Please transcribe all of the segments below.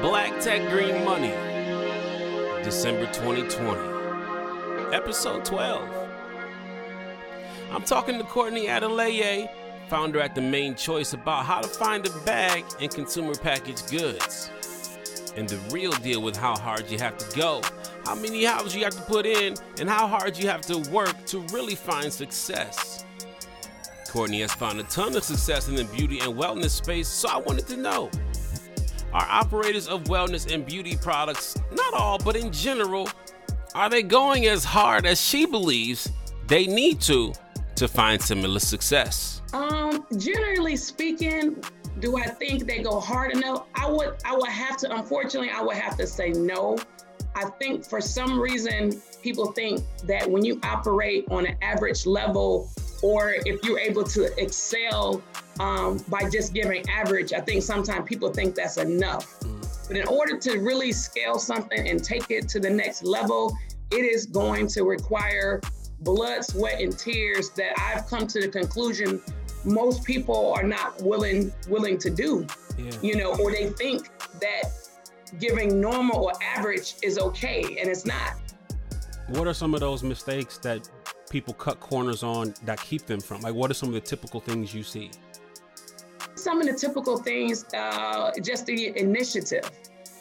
Black Tech Green Money, December 2020, episode 12. I'm talking to Courtney Adeleye, founder at The Mane Choice, about how to find a bag in consumer packaged goods. And the real deal with how hard you have to go, how many hours you have to put in, and how hard you have to work to really find success. Courtney has found a ton of success in the beauty and wellness space, so I wanted to know are operators of wellness and beauty products, not all, but in general, are they going as hard as she believes they need to to find similar success? Um, generally speaking, do I think they go hard enough? I would I would have to unfortunately I would have to say no. I think for some reason people think that when you operate on an average level or if you're able to excel um, by just giving average, I think sometimes people think that's enough. Mm. But in order to really scale something and take it to the next level, it is going to require blood, sweat, and tears that I've come to the conclusion most people are not willing willing to do. Yeah. You know, or they think that giving normal or average is okay, and it's not. What are some of those mistakes that people cut corners on that keep them from? Like, what are some of the typical things you see? Some of the typical things, uh, just the initiative.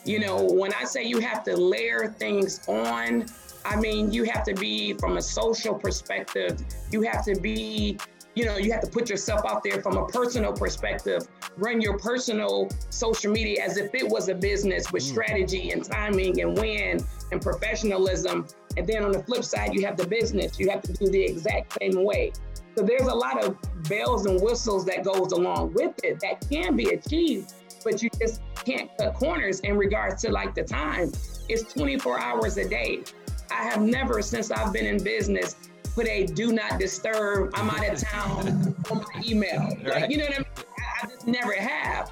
You know, when I say you have to layer things on, I mean, you have to be from a social perspective, you have to be you know, you have to put yourself out there from a personal perspective, run your personal social media as if it was a business with mm. strategy and timing and when and professionalism. And then on the flip side, you have the business. You have to do the exact same way. So there's a lot of bells and whistles that goes along with it that can be achieved, but you just can't cut corners in regards to like the time. It's 24 hours a day. I have never, since I've been in business, put a do not disturb, I'm out of town on my email. Like, you know what I mean? I just never have.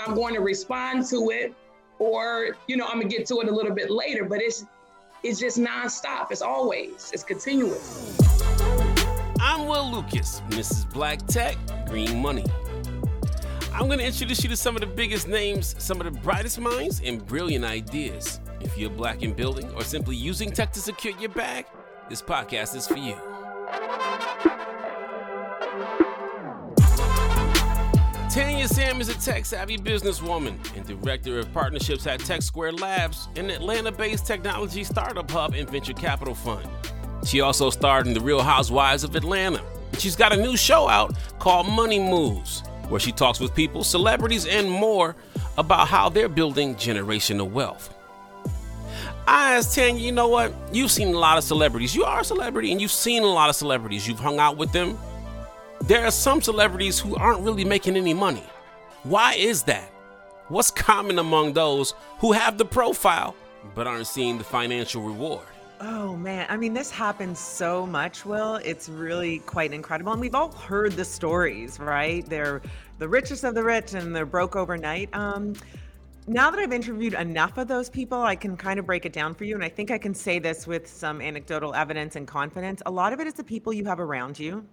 I'm going to respond to it or, you know, I'm gonna get to it a little bit later, but it's it's just nonstop. It's always, it's continuous. I'm Will Lucas, Mrs. Black Tech, Green Money. I'm going to introduce you to some of the biggest names, some of the brightest minds, and brilliant ideas. If you're black in building or simply using tech to secure your bag, this podcast is for you. Tanya Sam is a tech savvy businesswoman and director of partnerships at TechSquare Labs, an Atlanta based technology startup hub and venture capital fund. She also starred in The Real Housewives of Atlanta. She's got a new show out called Money Moves, where she talks with people, celebrities, and more about how they're building generational wealth. I asked Tanya, you know what? You've seen a lot of celebrities. You are a celebrity and you've seen a lot of celebrities. You've hung out with them. There are some celebrities who aren't really making any money. Why is that? What's common among those who have the profile but aren't seeing the financial reward? Oh man, I mean, this happens so much, Will. It's really quite incredible. And we've all heard the stories, right? They're the richest of the rich and they're broke overnight. Um, now that I've interviewed enough of those people, I can kind of break it down for you. And I think I can say this with some anecdotal evidence and confidence. A lot of it is the people you have around you.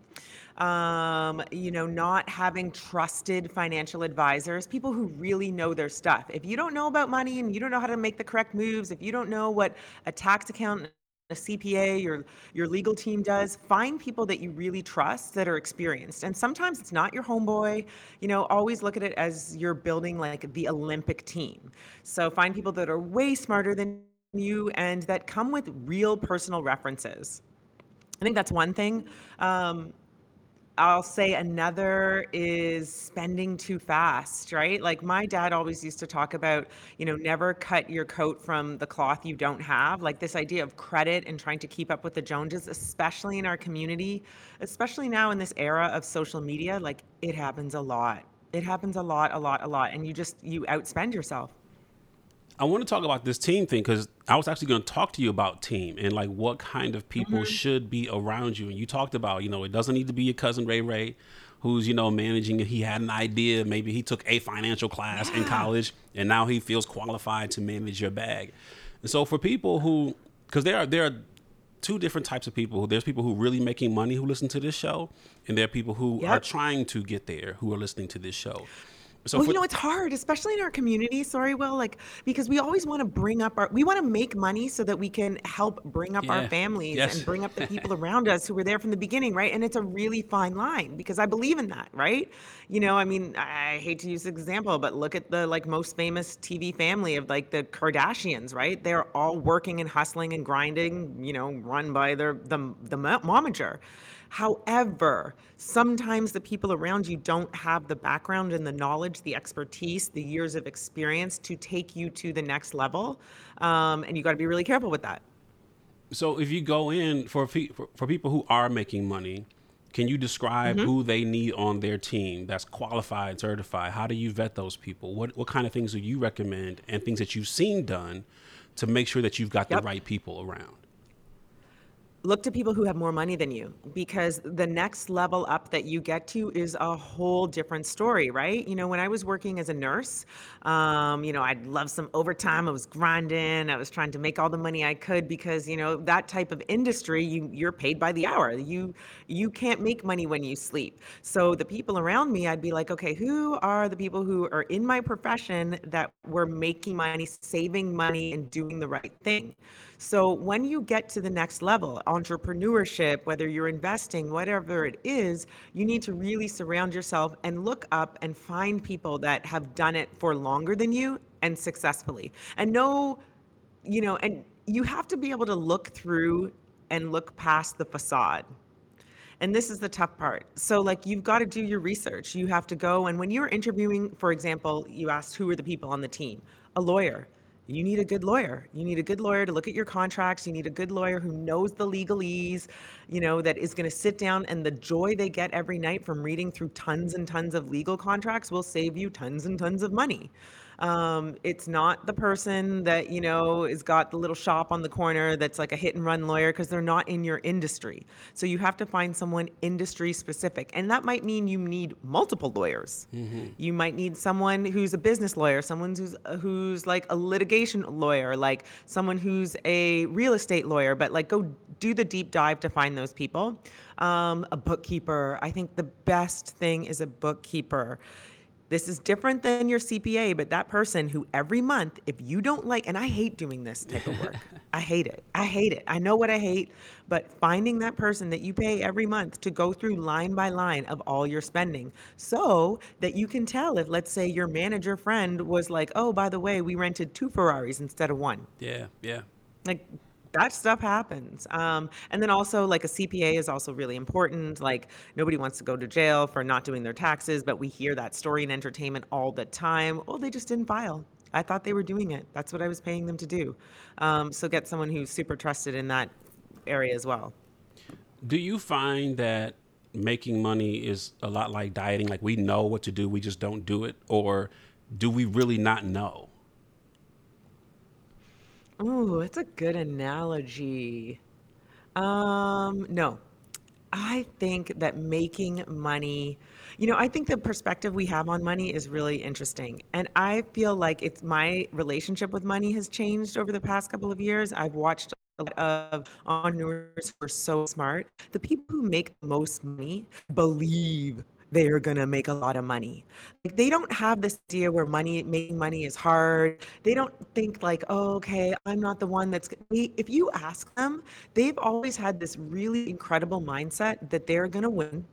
Um, you know, not having trusted financial advisors, people who really know their stuff. If you don't know about money and you don't know how to make the correct moves, if you don't know what a tax account a CPA, your your legal team does, find people that you really trust that are experienced. And sometimes it's not your homeboy. You know, always look at it as you're building like the Olympic team. So find people that are way smarter than you and that come with real personal references. I think that's one thing. Um, I'll say another is spending too fast, right? Like my dad always used to talk about, you know, never cut your coat from the cloth you don't have. Like this idea of credit and trying to keep up with the Joneses, especially in our community, especially now in this era of social media, like it happens a lot. It happens a lot, a lot, a lot. And you just, you outspend yourself. I want to talk about this team thing because I was actually going to talk to you about team and like what kind of people mm-hmm. should be around you. And you talked about, you know, it doesn't need to be your cousin Ray Ray, who's you know managing. He had an idea, maybe he took a financial class yeah. in college, and now he feels qualified to manage your bag. And so for people who, because there are there are two different types of people. There's people who really making money who listen to this show, and there are people who yep. are trying to get there who are listening to this show. So well, you know, it's hard, especially in our community. Sorry, Will, like because we always want to bring up our, we want to make money so that we can help bring up yeah. our families yes. and bring up the people around us who were there from the beginning, right? And it's a really fine line because I believe in that, right? You know, I mean, I hate to use this example, but look at the like most famous TV family of like the Kardashians, right? They're all working and hustling and grinding, you know, run by their the the momager. However, sometimes the people around you don't have the background and the knowledge, the expertise, the years of experience to take you to the next level. Um, and you got to be really careful with that. So if you go in for, for, for people who are making money, can you describe mm-hmm. who they need on their team that's qualified, certified? How do you vet those people? What what kind of things do you recommend and things that you've seen done to make sure that you've got yep. the right people around? Look to people who have more money than you because the next level up that you get to is a whole different story right? You know when i was working as a nurse um, you know i'd love some overtime i was grinding i was trying to make all the money i could because you know that type of industry you you're paid by the hour. You you can't make money when you sleep. So the people around me i'd be like okay who are the people who are in my profession that were making money saving money and doing the right thing so when you get to the next level, entrepreneurship, whether you're investing, whatever it is, you need to really surround yourself and look up and find people that have done it for longer than you and successfully. And know, you know, and you have to be able to look through and look past the facade. And this is the tough part. So, like, you've got to do your research. You have to go, and when you're interviewing, for example, you asked who are the people on the team? A lawyer you need a good lawyer. You need a good lawyer to look at your contracts. You need a good lawyer who knows the legalese, you know, that is going to sit down and the joy they get every night from reading through tons and tons of legal contracts will save you tons and tons of money. Um, it's not the person that, you know, has got the little shop on the corner that's like a hit and run lawyer because they're not in your industry. So you have to find someone industry specific. And that might mean you need multiple lawyers. Mm-hmm. You might need someone who's a business lawyer, someone who's who's like a litigation lawyer, like someone who's a real estate lawyer, but like go do the deep dive to find those people. Um, a bookkeeper. I think the best thing is a bookkeeper this is different than your CPA, but that person who every month, if you don't like, and I hate doing this type of work, I hate it. I hate it. I know what I hate, but finding that person that you pay every month to go through line by line of all your spending so that you can tell if, let's say, your manager friend was like, oh, by the way, we rented two Ferraris instead of one. Yeah, yeah. Like, that stuff happens. Um, and then also, like a CPA is also really important. Like nobody wants to go to jail for not doing their taxes, but we hear that story in entertainment all the time. Oh, they just didn't file. I thought they were doing it. That's what I was paying them to do. Um, so get someone who's super trusted in that area as well. Do you find that making money is a lot like dieting? Like we know what to do, we just don't do it, or do we really not know? Oh, it's a good analogy. Um, no. I think that making money, you know, I think the perspective we have on money is really interesting. And I feel like it's my relationship with money has changed over the past couple of years. I've watched a lot of entrepreneurs who are so smart. The people who make the most money believe they're going to make a lot of money. Like they don't have this idea where money making money is hard. They don't think like, "Oh, okay, I'm not the one that's if you ask them, they've always had this really incredible mindset that they're going to win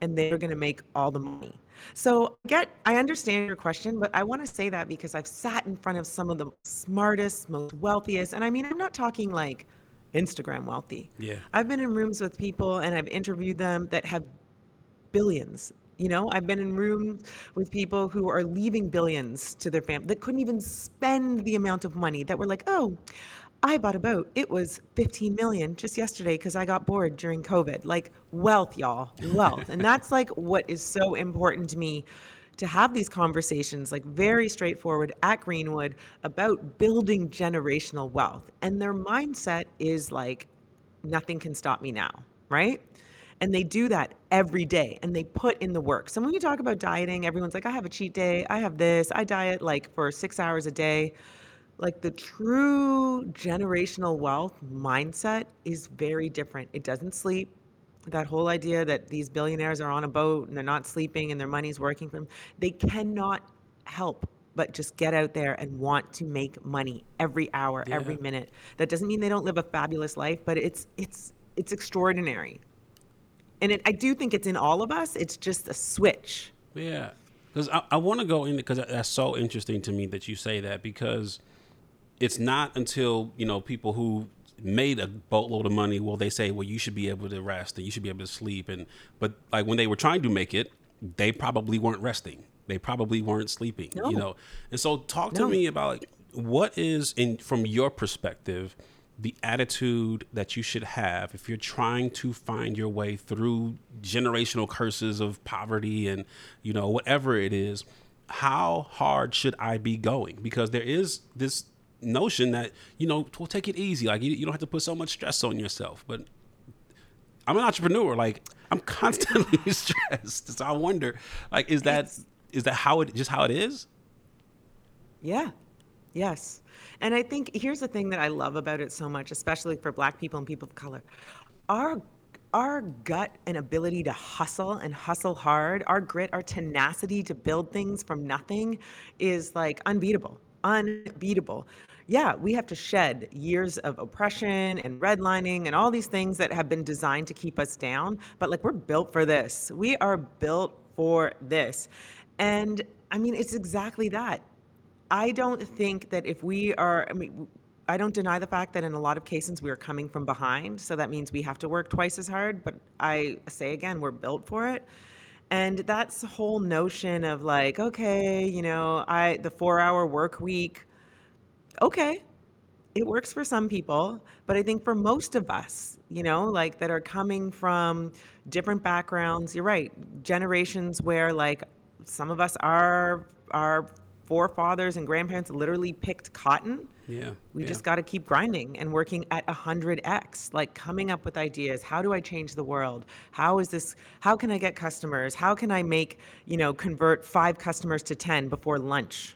and they're going to make all the money. So, get I understand your question, but I want to say that because I've sat in front of some of the smartest, most wealthiest, and I mean, I'm not talking like Instagram wealthy. Yeah. I've been in rooms with people and I've interviewed them that have billions. You know, I've been in rooms with people who are leaving billions to their family that couldn't even spend the amount of money that were like, oh, I bought a boat. It was 15 million just yesterday because I got bored during COVID. Like wealth, y'all, wealth. and that's like what is so important to me to have these conversations, like very straightforward at Greenwood about building generational wealth. And their mindset is like, nothing can stop me now, right? And they do that every day and they put in the work. So when you talk about dieting, everyone's like, I have a cheat day, I have this, I diet like for six hours a day. Like the true generational wealth mindset is very different. It doesn't sleep, that whole idea that these billionaires are on a boat and they're not sleeping and their money's working for them, they cannot help but just get out there and want to make money every hour, Yeah. every minute. That doesn't mean they don't live a fabulous life, but it's it's it's extraordinary. And it, I do think it's in all of us. It's just a switch. Yeah, because I, I want to go in because that's so interesting to me that you say that because it's not until you know people who made a boatload of money will they say well you should be able to rest and you should be able to sleep and but like when they were trying to make it they probably weren't resting they probably weren't sleeping No. you know and so talk to No. me about like what is in from your perspective the attitude that you should have if you're trying to find your way through generational curses of poverty and you know whatever it is how hard should i be going? Because there is this notion that you know we'll take it easy. Like you, you don't have to put so much stress on yourself. But i'm an entrepreneur. Like i'm constantly stressed. So i wonder like is that is that how it just how it is? Yeah. Yes. And I think here's the thing that I love about it so much, especially for black people and people of color. Our our gut and ability to hustle and hustle hard, our grit, our tenacity to build things from nothing is like unbeatable. Unbeatable. Yeah, we have to shed years of oppression and redlining and all these things that have been designed to keep us down, but like we're built for this. We are built for this. And I mean, it's exactly that. I don't think that if we are, I mean, I don't deny the fact that in a lot of cases we are coming from behind. So that means we have to work twice as hard. But I say again, we're built for it. And that's the whole notion of like, okay, you know, I, the four hour work week, okay, it works for some people, but I think for most of us, you know, like that are coming from different backgrounds, you're right, generations where like some of us are our forefathers and grandparents literally picked cotton. yeah We yeah. just got to keep grinding and working at 100x, like coming up with ideas. How do I change the world? How is this? How can I get customers? How can I make, you know, convert five customers to 10 before lunch?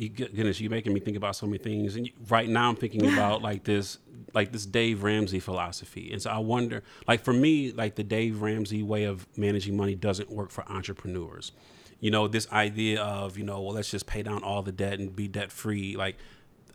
you goodness, you're making me think about so many things. And right now, I'm thinking about like this, like this Dave Ramsey philosophy. And so I wonder, like for me, like the Dave Ramsey way of managing money doesn't work for entrepreneurs. You know, this idea of you know, well, let's just pay down all the debt and be debt free, like.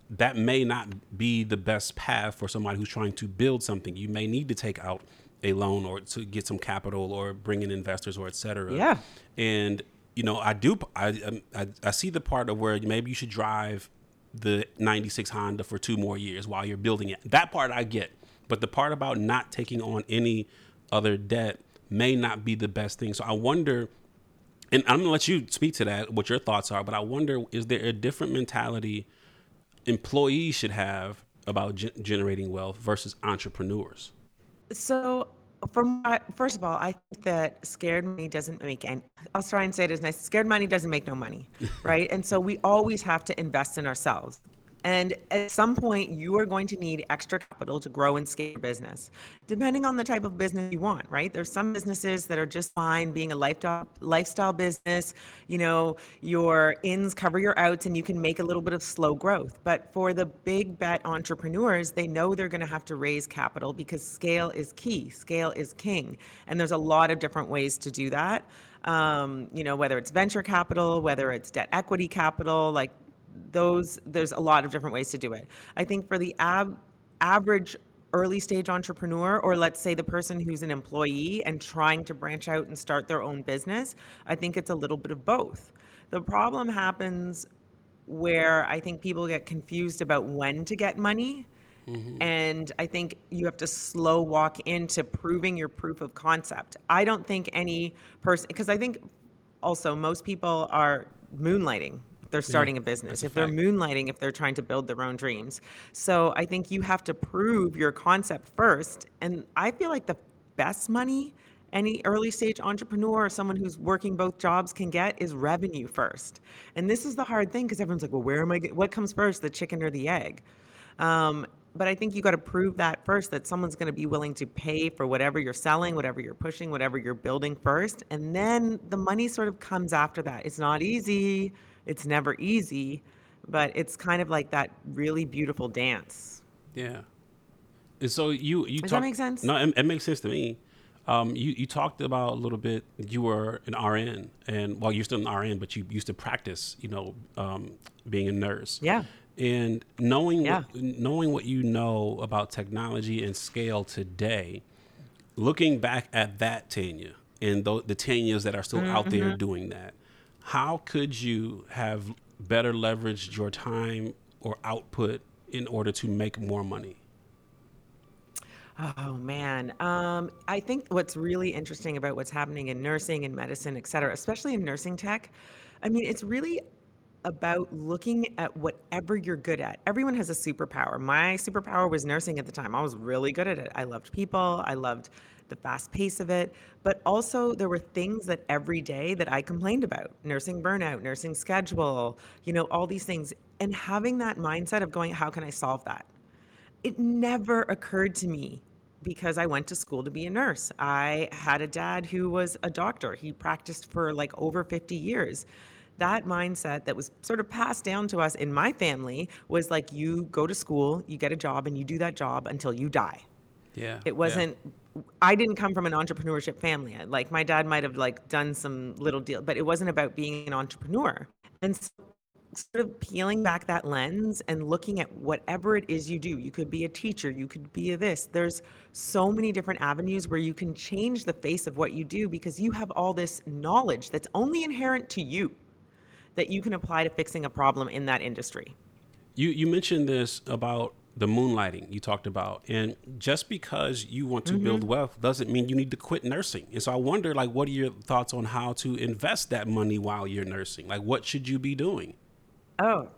That may not be the best path for somebody who's trying to build something. You may need to take out a loan or to get some capital or bring in investors or et cetera. Yeah. And you know, I do. I, um, I I see the part of where maybe you should drive the '96 Honda for two more years while you're building it. That part I get, but the part about not taking on any other debt may not be the best thing. So I wonder, and I'm gonna let you speak to that, what your thoughts are. But I wonder, is there a different mentality employees should have about ge- generating wealth versus entrepreneurs? So, from my, first of all, I think that scared money doesn't make any. I'll try and say it as nice. Scared money doesn't make no money, right? and so we always have to invest in ourselves. And at some point, you are going to need extra capital to grow and scale your business, depending on the type of business you want, right? There's some businesses that are just fine being a lifestyle business. You know, your ins cover your outs, and you can make a little bit of slow growth. But for the big bet entrepreneurs, they know they're going to have to raise capital because scale is key, scale is king, and there's a lot of different ways to do that. Um, you know, whether it's venture capital, whether it's debt equity capital, like those there's a lot of different ways to do it. I think for the ab- average early stage entrepreneur or let's say the person who's an employee and trying to branch out and start their own business i think it's a little bit of both. The problem happens where i think people get confused about when to get money. Mm-hmm. And I think you have to slow walk into proving your proof of concept. I don't think any person, because I think also most people are moonlighting they're starting a business, if they're moonlighting, if they're trying to build their own dreams. So I think you have to prove your concept first. And I feel like the best money any early stage entrepreneur or someone who's working both jobs can get is revenue first. And this is the hard thing because everyone's like, well, where am I? Get, what comes first, the chicken or the egg? Um, but I think you got to prove that first that someone's going to be willing to pay for whatever you're selling, whatever you're pushing, whatever you're building first. And then the money sort of comes after that. It's not easy, it's never easy, but it's kind of like that really beautiful dance. Yeah. And so you you Does talk, that make sense? No, it, it makes sense to me. Um, you, you talked about a little bit. You were an RN, and well, you're still an RN, but you used to practice. You know, um, being a nurse. Yeah. And knowing Yeah. what, knowing what you know about technology and scale today, looking back at that tenure and th- the tenures that are still out Mm-hmm. there doing that, how could you have better leveraged your time or output in order to make more money? Oh man, um, I think what's really interesting about what's happening in nursing and medicine, et cetera, especially in nursing tech, I mean, it's really about looking at whatever you're good at. Everyone has a superpower. My superpower was nursing at the time. I was really good at it. I loved people. I loved the fast pace of it. But also, there were things that every day that I complained about nursing burnout, nursing schedule, you know, all these things. And having that mindset of going, how can I solve that? it never occurred to me because I went to school to be a nurse. I had a dad who was a doctor. He practiced for like over 50 years. That mindset that was sort of passed down to us in my family was like you go to school, you get a job, and you do that job until you die. Yeah. It wasn't. I didn't come from an entrepreneurship family. Like my dad might have like done some little deal, but it wasn't about being an entrepreneur. And so sort of peeling back that lens and looking at whatever it is you do. You could be a teacher, you could be a this. There's so many different avenues where you can change the face of what you do because you have all this knowledge that's only inherent to you that you can apply to fixing a problem in that industry. You you mentioned this about the moonlighting you talked about, and just because you want to build Mm-hmm. wealth doesn't mean you need to quit nursing. And so I wonder, like, what are your thoughts on how to invest that money while you're nursing? Like, what should you be doing? Oh,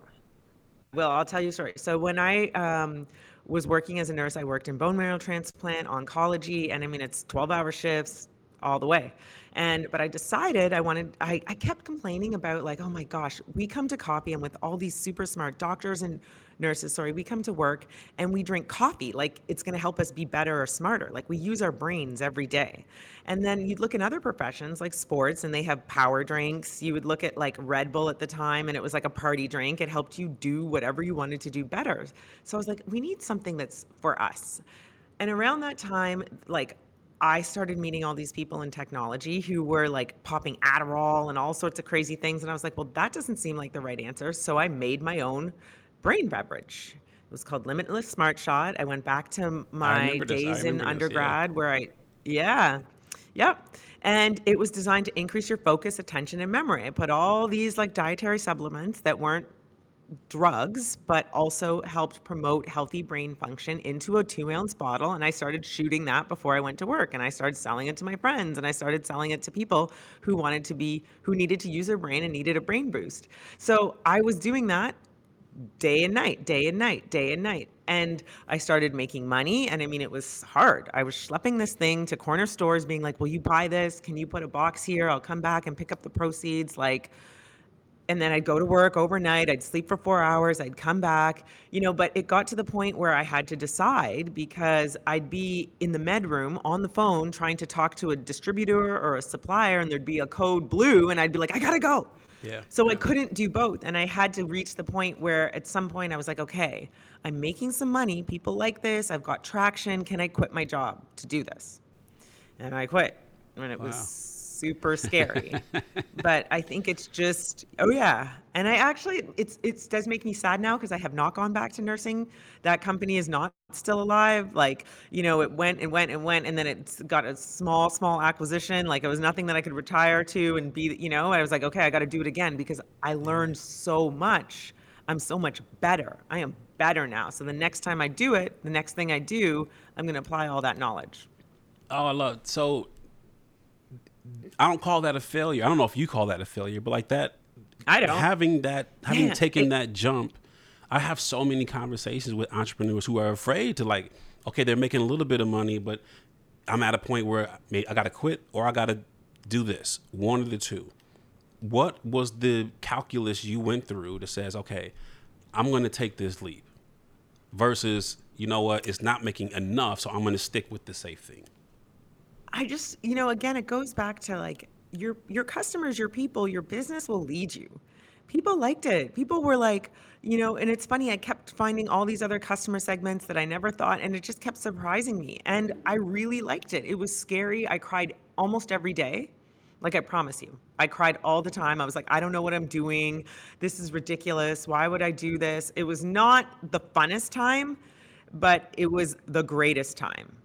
well, I'll tell you a story. So when I um, was working as a nurse, I worked in bone marrow transplant, oncology, and I mean it's 12-hour shifts all the way. And but I decided I wanted I, I kept complaining about like, oh my gosh, we come to copy and with all these super smart doctors and nurses, sorry, we come to work and we drink coffee. Like it's gonna help us be better or smarter. Like we use our brains every day. And then you'd look in other professions like sports and they have power drinks. You would look at like Red Bull at the time and it was like a party drink. It helped you do whatever you wanted to do better. So I was like, we need something that's for us. And around that time, like I started meeting all these people in technology who were like popping Adderall and all sorts of crazy things. And I was like, well, that doesn't seem like the right answer. So I made my own brain beverage. It was called Limitless Smart Shot. I went back to my. Days in remember this, yeah. undergrad where I, yeah, yep. And it was designed to increase your focus, attention, and memory. I put all these like dietary supplements that weren't drugs, but also helped promote healthy brain function into a two ounce bottle. And I started shooting that before I went to work. And I started selling it to my friends and I started selling it to people who wanted to be, who needed to use their brain and needed a brain boost. So I was doing that day and night, day and night, day and night. And I started making money. And I mean, it was hard. I was schlepping this thing to corner stores, being like, Will you buy this? Can you put a box here? I'll come back and pick up the proceeds. Like, and then I'd go to work overnight. I'd sleep for four hours. I'd come back, you know. But it got to the point where I had to decide because I'd be in the med room on the phone trying to talk to a distributor or a supplier, and there'd be a code blue, and I'd be like, I gotta go. Yeah. So I couldn't do both. And I had to reach the point where at some point I was like, okay, I'm making some money. People like this. I've got traction. Can I quit my job to do this? And I quit. And it was Wow. Super scary. but I think it's just, oh yeah. And I actually, it's it does make me sad now because I have not gone back to nursing. That company is not still alive. Like, you know, it went and went and went, and then it's got a small, small acquisition. Like it was nothing that I could retire to and be, you know, I was like, okay, I got to do it again because I learned so much. I'm so much better. I am better now. So the next time I do it, the next thing I do, I'm going to apply all that knowledge. Oh, I love so. I don't call that a failure. I don't know if you call that a failure, but like that, I don't. having that, having Yeah, taken it- that jump. I have so many conversations with entrepreneurs who are afraid to like, okay, they're making a little bit of money, but I'm at a point where I got to quit or I got to do this. One of the two. What was the calculus you went through that says, okay, I'm going to take this leap versus, you know what, it's not making enough, so I'm going to stick with the safe thing. I just, you know, again, it goes back to like your your customers, your people, your business will lead you. people liked it. People were like, you know, and it's funny, I kept finding all these other customer segments that I never thought, and it just kept surprising me. And I really liked it. It was scary. I cried almost every day. Like I promise you, I cried all the time. I was like, I don't know what I'm doing. This is ridiculous. Why would I do this? It was not the funnest time, but it was the greatest time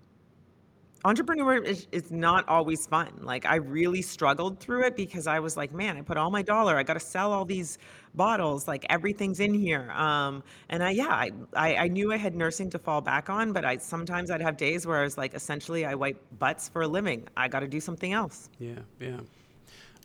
entrepreneur is, is not always fun. Like I really struggled through it because I was like, man, I put all my dollar. I got to sell all these bottles. Like everything's in here. Um, and I, yeah, I, I, I knew I had nursing to fall back on, but I sometimes I'd have days where I was like, essentially, I wipe butts for a living. I got to do something else. Yeah, yeah.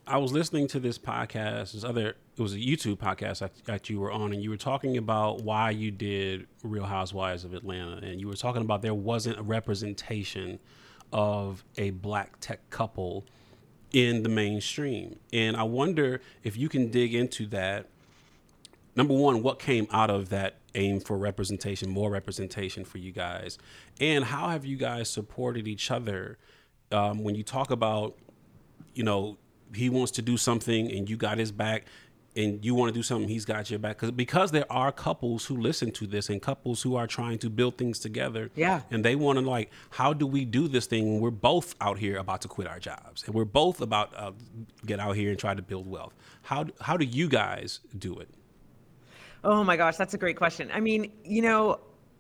I was listening to this podcast, this other, it was a YouTube podcast that, that you were on, and you were talking about why you did Real Housewives of Atlanta, and you were talking about there wasn't a representation of a black tech couple in the mainstream. And I wonder if you can dig into that. Number one, what came out of that aim for representation, more representation for you guys? And how have you guys supported each other um, when you talk about, you know, he wants to do something and you got his back? And you want to do something, he's got your back. Because because there are couples who listen to this and couples who are trying to build things together. Yeah. And they want to like, how do we do this thing when we're both out here about to quit our jobs and we're both about uh, get out here and try to build wealth? How how do you guys do it? Oh my gosh, that's a great question. I mean, you know,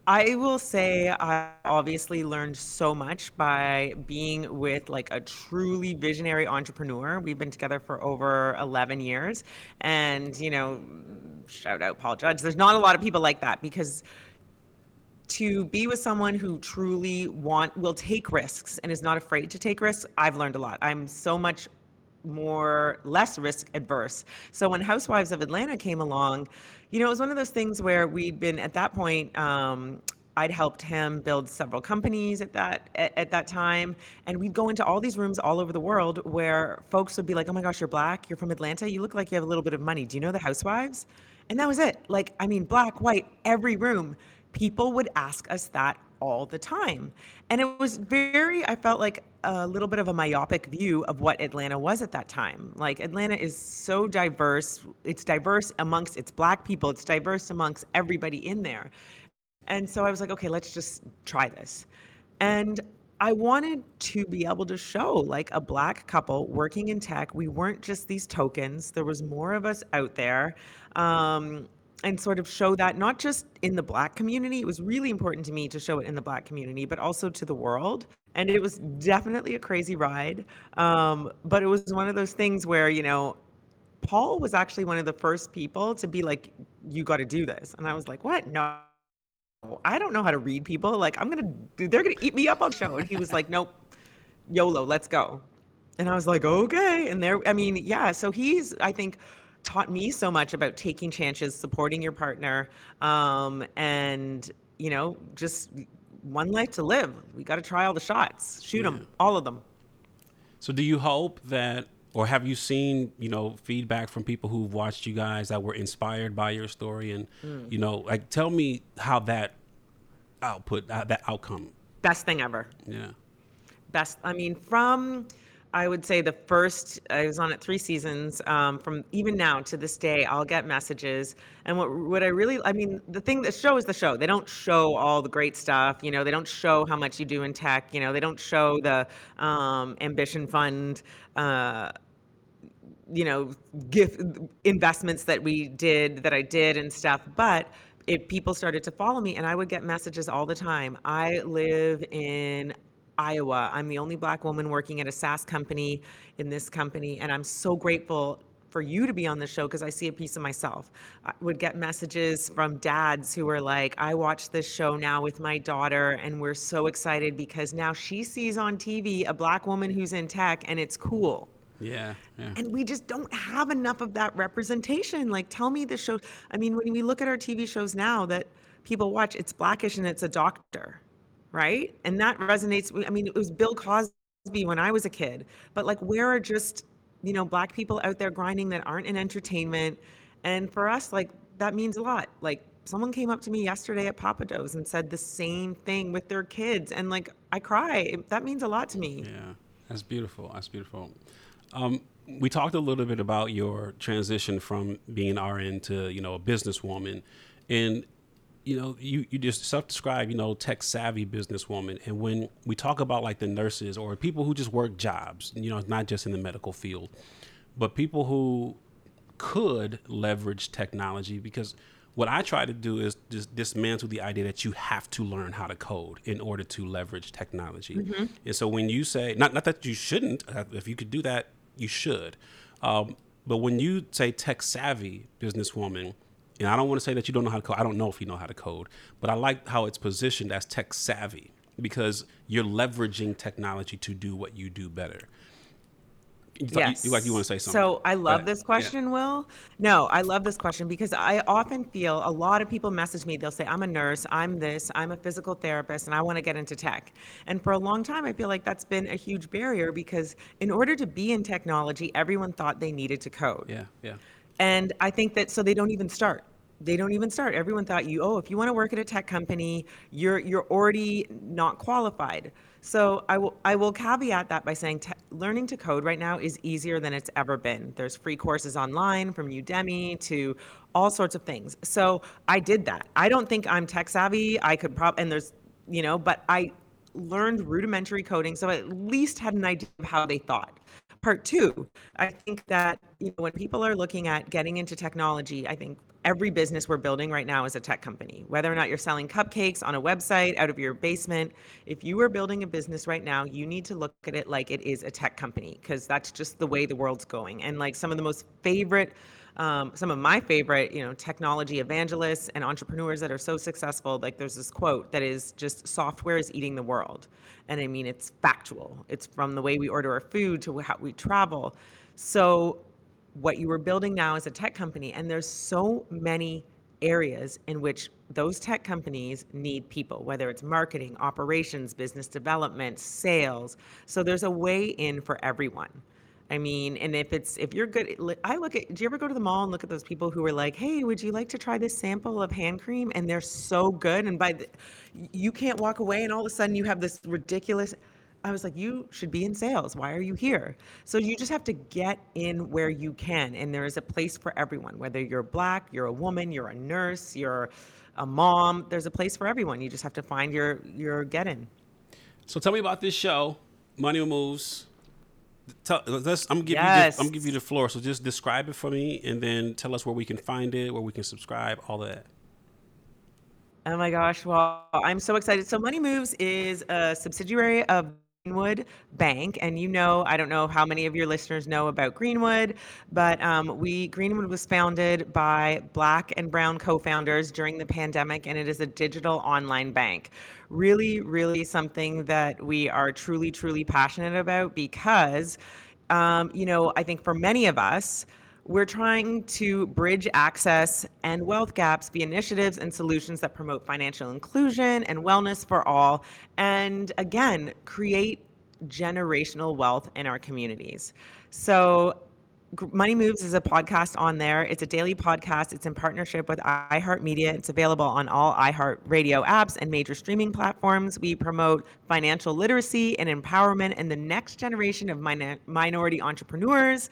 I will say I obviously learned so much by being with like a truly visionary entrepreneur. We've been together for over 11 years. And, you know, shout out Paul Judge. There's not a lot of people like that because to be with someone who truly want will take risks and is not afraid to take risks, I've learned a lot. I'm so much more less risk adverse. So when Housewives of Atlanta came along, you know, it was one of those things where we'd been at that point. Um, I'd helped him build several companies at that at, at, that time, and we'd go into all these rooms all over the world where folks would be like, "Oh my gosh, you're black. You're from Atlanta. You look like you have a little bit of money. Do you know the Housewives?" And that was it. Like, I mean, black, white, every room. People would ask us that all the time. And it was very, I felt like a little bit of a myopic view of what Atlanta was at that time. Like, Atlanta is so diverse. It's diverse amongst its Black people, it's diverse amongst everybody in there. And so I was like, okay, let's just try this. And I wanted to be able to show like a black couple working in tech. We weren't just these tokens. There was more of us out there. Um, and sort of show that not just in the black community it was really important to me to show it in the black community but also to the world. And it was definitely a crazy ride um, but it was one of those things where you know paul was actually one of the first people to be like you got to do this. And i was like what? No. I don't know how to read people. Like i'm gonna they're gonna eat me up on show. And he was like nope. Yolo let's go. And i was like okay. And there i mean yeah so he's i think taught me so much about taking chances, supporting your partner, um, and you know, just one life to live. We got to try all the shots, shoot yeah. them, all of them. So, do you hope that, or have you seen, you know, feedback from people who've watched you guys that were inspired by your story, and mm. you know, like, tell me how that output, that outcome, best thing ever. Yeah. Best. I mean, from I would say the first, I was on it three seasons. Um, from even now to this day, I'll get messages. And what what I really, I mean, the thing, the show is the show. They don't show all the great stuff. You know, they don't show how much you do in tech. You know, they don't show the um, ambition fund. Uh, you know, gift investments that we did, that I did and stuff. But if people started to follow me and I would get messages all the time. I live in Iowa. I'm the only black woman working at a SaaS company in this company, and I'm so grateful for you to be on the show because I see a piece of myself. I would get messages from dads who were like, I watch this show now with my daughter, and we're so excited because now she sees on TV a black woman who's in tech and it's cool. Yeah, yeah. And we just don't have enough of that representation. Like, tell me the show. I mean, when we look at our TV shows now that people watch, it's blackish and it's a doctor right? And that resonates. I mean, it was Bill Cosby when I was a kid, but like, where are just, you know, black people out there grinding that aren't in entertainment? And for us, like, that means a lot. Like, someone came up to me yesterday at Pappadeaux and said the same thing with their kids. And like, I cry. That means a lot to me. Yeah, that's beautiful. That's beautiful. Um, we talked a little bit about your transition from being an RN to you know a businesswoman, and you know you you just self-describe you know tech savvy businesswoman. And when we talk about like the nurses or people who just work jobs, you know, not just in the medical field, but people who could leverage technology because what I try to do is just dismantle the idea that you have to learn how to code in order to leverage technology. Mm-hmm. And so when you say, not, not that you shouldn't, if you could do that, you should. Um, but when you say tech savvy businesswoman, and I don't want to say that you don't know how to code. I don't know if you know how to code, but I like how it's positioned as tech savvy because you're leveraging technology to do what you do better. You yes. You, like you want to say something. So I love this question, yeah. Will. No, I love this question because I often feel a lot of people message me. They'll say, I'm a nurse, I'm this, I'm a physical therapist, and I want to get into tech. And for a long time, I feel like that's been a huge barrier because in order to be in technology, everyone thought they needed to code. Yeah, yeah. And I think that so they don't even start they don't even start. Everyone thought you, oh, if you want to work at a tech company, you're you're already not qualified. So I will I will caveat that by saying te- learning to code right now is easier than it's ever been. There's free courses online from Udemy to all sorts of things. So I did that. I don't think I'm tech savvy. I could probably and there's you know, but I learned rudimentary coding, so I at least had an idea of how they thought. Part two, I think that you know when people are looking at getting into technology, I think every business we're building right now is a tech company. Whether or not you're selling cupcakes on a website out of your basement, if you are building a business right now, you need to look at it like it is a tech company because that's just the way the world's going. And like some of the most favorite um, some of my favorite, you know, technology evangelists and entrepreneurs that are so successful. Like there's this quote that is just software is eating the world. And I mean, it's factual. It's from the way we order our food to how we travel. So what you are building now is a tech company and there's so many areas in which those tech companies need people whether it's marketing operations business development sales so there's a way in for everyone i mean and if it's if you're good i look at do you ever go to the mall and look at those people who are like hey would you like to try this sample of hand cream and they're so good and by the, you can't walk away and all of a sudden you have this ridiculous I was like, you should be in sales. Why are you here? So you just have to get in where you can. And there is a place for everyone, whether you're black, you're a woman, you're a nurse, you're a mom, there's a place for everyone. You just have to find your, your get in. So tell me about this show, Money Moves. Tell, let's, I'm gonna give yes. you the, I'm gonna give you the floor. So just describe it for me, and then tell us where we can find it, where we can subscribe, all that. Oh my gosh! Well, I'm so excited. So Money Moves is a subsidiary of Greenwood Bank, and you know, I don't know how many of your listeners know about Greenwood, but um, we Greenwood was founded by Black and Brown co-founders during the pandemic, and it is a digital online bank. Really, really something that we are truly, truly passionate about because, um, you know, I think for many of us. We're trying to bridge access and wealth gaps via initiatives and solutions that promote financial inclusion and wellness for all. And again, create generational wealth in our communities. So, Money Moves is a podcast on there. It's a daily podcast. It's in partnership with iHeartMedia. It's available on all iHeartRadio apps and major streaming platforms. We promote financial literacy and empowerment in the next generation of min- minority entrepreneurs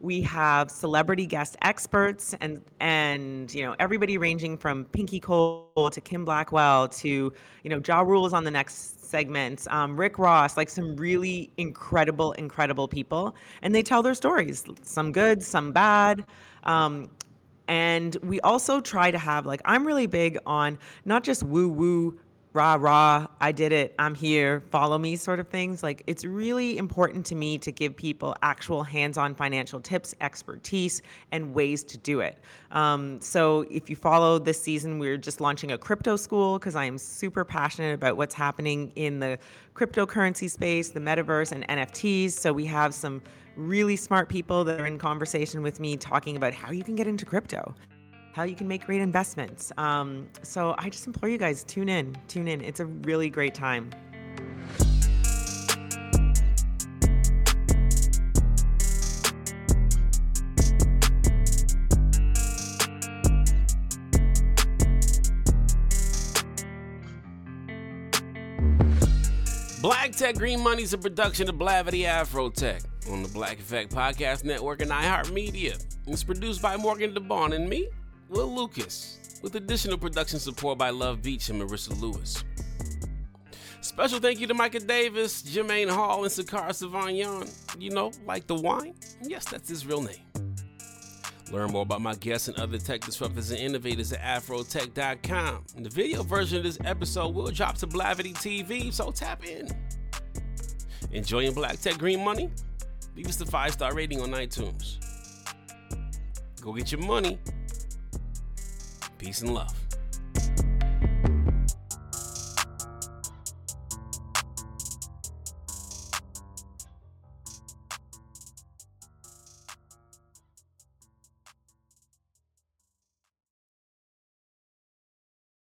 we have celebrity guest experts and and you know everybody ranging from Pinky Cole to Kim Blackwell to you know Ja Rule's on the next segment, um, Rick Ross, like some really incredible, incredible people, and they tell their stories, some good, some bad. Um, and we also try to have like I'm really big on not just woo woo rah rah i did it i'm here follow me sort of things. Like it's really important to me to give people actual hands-on financial tips expertise and ways to do it. Um, so if you follow this season we're just launching a crypto school because i am super passionate about what's happening in the cryptocurrency space the metaverse and nfts so we have some really smart people that are in conversation with me talking about how you can get into crypto how you can make great investments. Um, so I just implore you guys tune in, tune in. It's a really great time. Black Tech Green Money is a production of Blavity AfroTech. on the Black Effect Podcast Network and iHeartMedia. It's produced by Morgan DeBaun and me, Will Lucas, with additional production support by Love Beach and Marissa Lewis. Special thank you to Micah Davis, Jermaine Hall, and Sakara Savagnon. You know, like the wine? Yes, that's his real name. Learn more about my guests and other tech disruptors and innovators at afrotech.com. And the video version of this episode will drop to Blavity TV, so tap in. Enjoying Black Tech Green Money? Leave us a five star rating on iTunes. Go get your money. Peace and love.